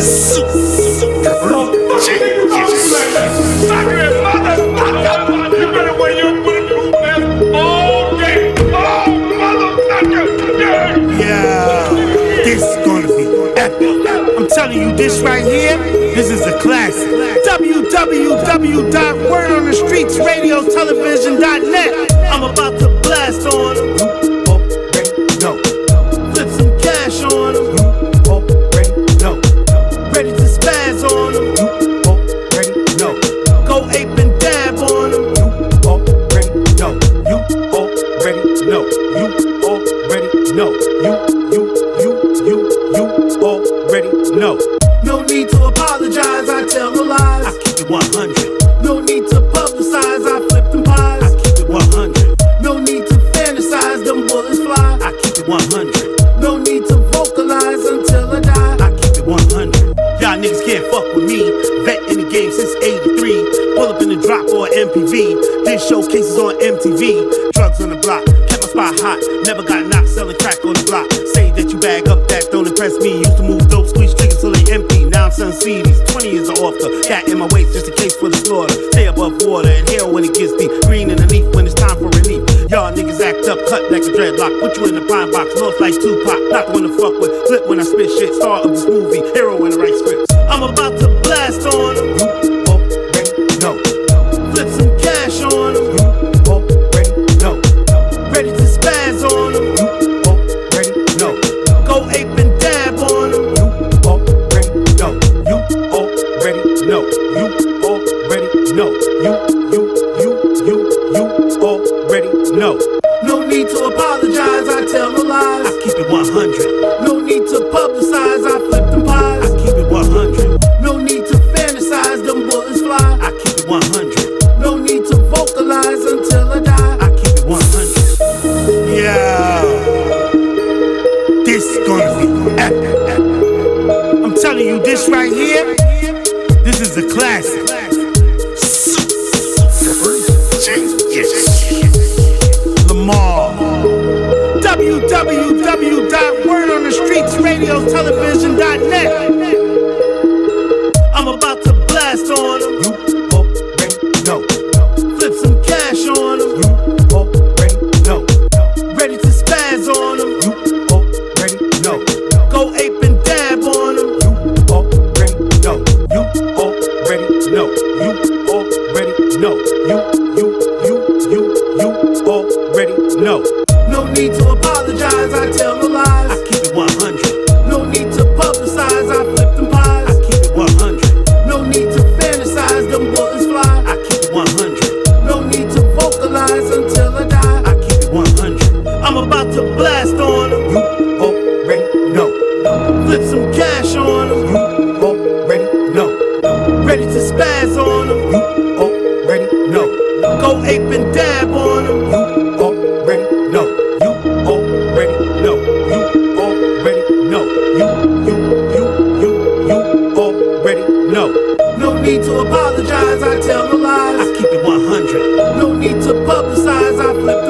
www.wordonthestreetsradiotelevision.net. I'm telling you this right here, this is a classic. What word on the streets, radio television.net I'm about to blast on You, you, you, you, you already know. No need to apologize, I tell no lies. I keep it 100. No need to publicize, I flip them pies. I keep it 100. No need to fantasize, them bullets fly. I keep it 100. No need to vocalize until I die. I keep it 100. Y'all niggas can't fuck with me. Vet in the game since 83. Pull up in the drop or MPV. Did showcases on MTV. Drugs on the block. Kept my spot hot. Never got dope, squeeze triggers till they empty. Now I'm selling CDs. 20 years are off the cat in my waist just in case for the slaughter. Stay above water. Inhale when it gets deep. Green in the leaf when it's time for relief. Y'all niggas act up, cut like a dreadlock. Put you in the pine box. Lost like Tupac. Not the one to fuck with. Flip when I spit shit. Star of this movie. Hero when I write know. You already know. You, you, you, you, you already know. No need to apologize, I tell no lies. I keep it 100. No need to publicize, I flip the pies. I keep it 100. No need to fantasize, them bullets fly. I keep it 100. No need to vocalize until I die. I keep it 100. Yeah. This is gonna be epic. I'm telling you, this right here, is a classic. Lamar. www.wordonthestreetsradiotelevision.net. I'm about to blast on already know. No need to apologize, I tell no lies. Know. You already know. You, you, you, you, you already know. No need to apologize, I tell no lies. I keep it 100. No need to publicize, I flip